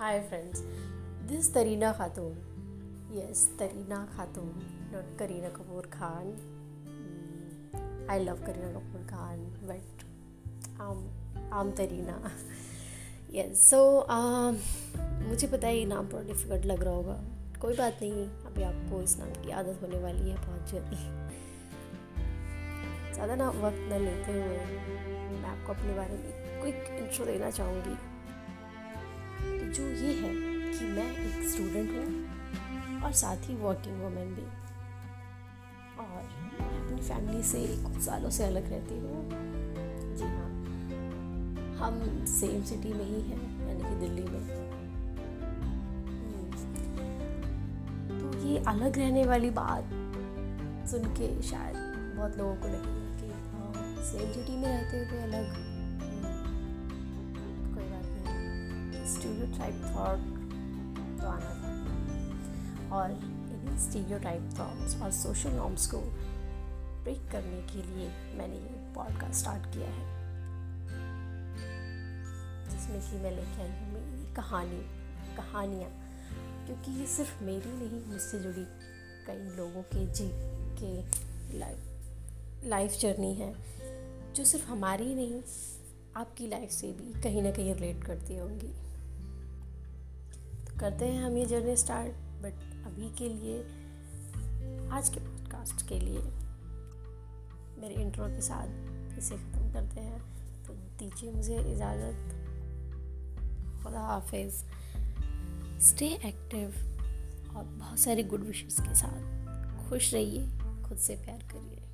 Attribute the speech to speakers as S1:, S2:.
S1: Hi friends, this is Tarina Khatun. Yes, Tarina Khatun, not Kareena Kapoor Khan. Mm, I love Kareena Kapoor Khan, but um, I'm Tarina. Yes, so um, मुझे पता है ये नाम थोड़ा difficult लग रहा होगा कोई बात नहीं अभी आपको इस नाम की आदत होने वाली है बहुत जल्दी ज़्यादा ना वक्त न लेते हुए मैं आपको अपने बारे में क्विक इंट्रो देना चाहूँगी तो जो ये है कि मैं एक स्टूडेंट हूँ और साथ ही वर्किंग वूमेन भी। और अपनी फैमिली से कुछ सालों से अलग रहती हूँ। जी हाँ। हम सेम सिटी में ही हैं, यानी कि दिल्ली में। तो ये अलग रहने वाली बात सुन के शायद बहुत लोगों को लगेगा कि सेम सिटी में रहते हुए अलग नहीं स्टीरियो टाइप थॉट तो आना था। और इन स्टीरियो टाइप थॉट्स और सोशल नॉर्म्स को ब्रेक करने के लिए मैंने ये पॉडकास्ट स्टार्ट किया है। जिसमें कि मैं लेके आई हूँ मेरी कहानी, कहानियाँ। क्योंकि ये सिर्फ़ मेरी नहीं, मुझसे जुड़ी कई लोगों के जी के लाइफ लाइफ जर्नी है, जो सिर्फ़ हमारी नहीं, आपकी लाइफ से भी कहीं ना कहीं रिलेट करती होंगी। करते हैं हम ये जर्नी स्टार्ट, बट अभी के लिए, आज के पॉडकास्ट के लिए मेरे इंट्रो के साथ इसे ख़त्म करते हैं। तो दीजिए मुझे इजाज़त। खुदा हाफिज़। स्टे एक्टिव और बहुत सारे गुड विशेस के साथ। खुश रहिए, खुद से प्यार करिए।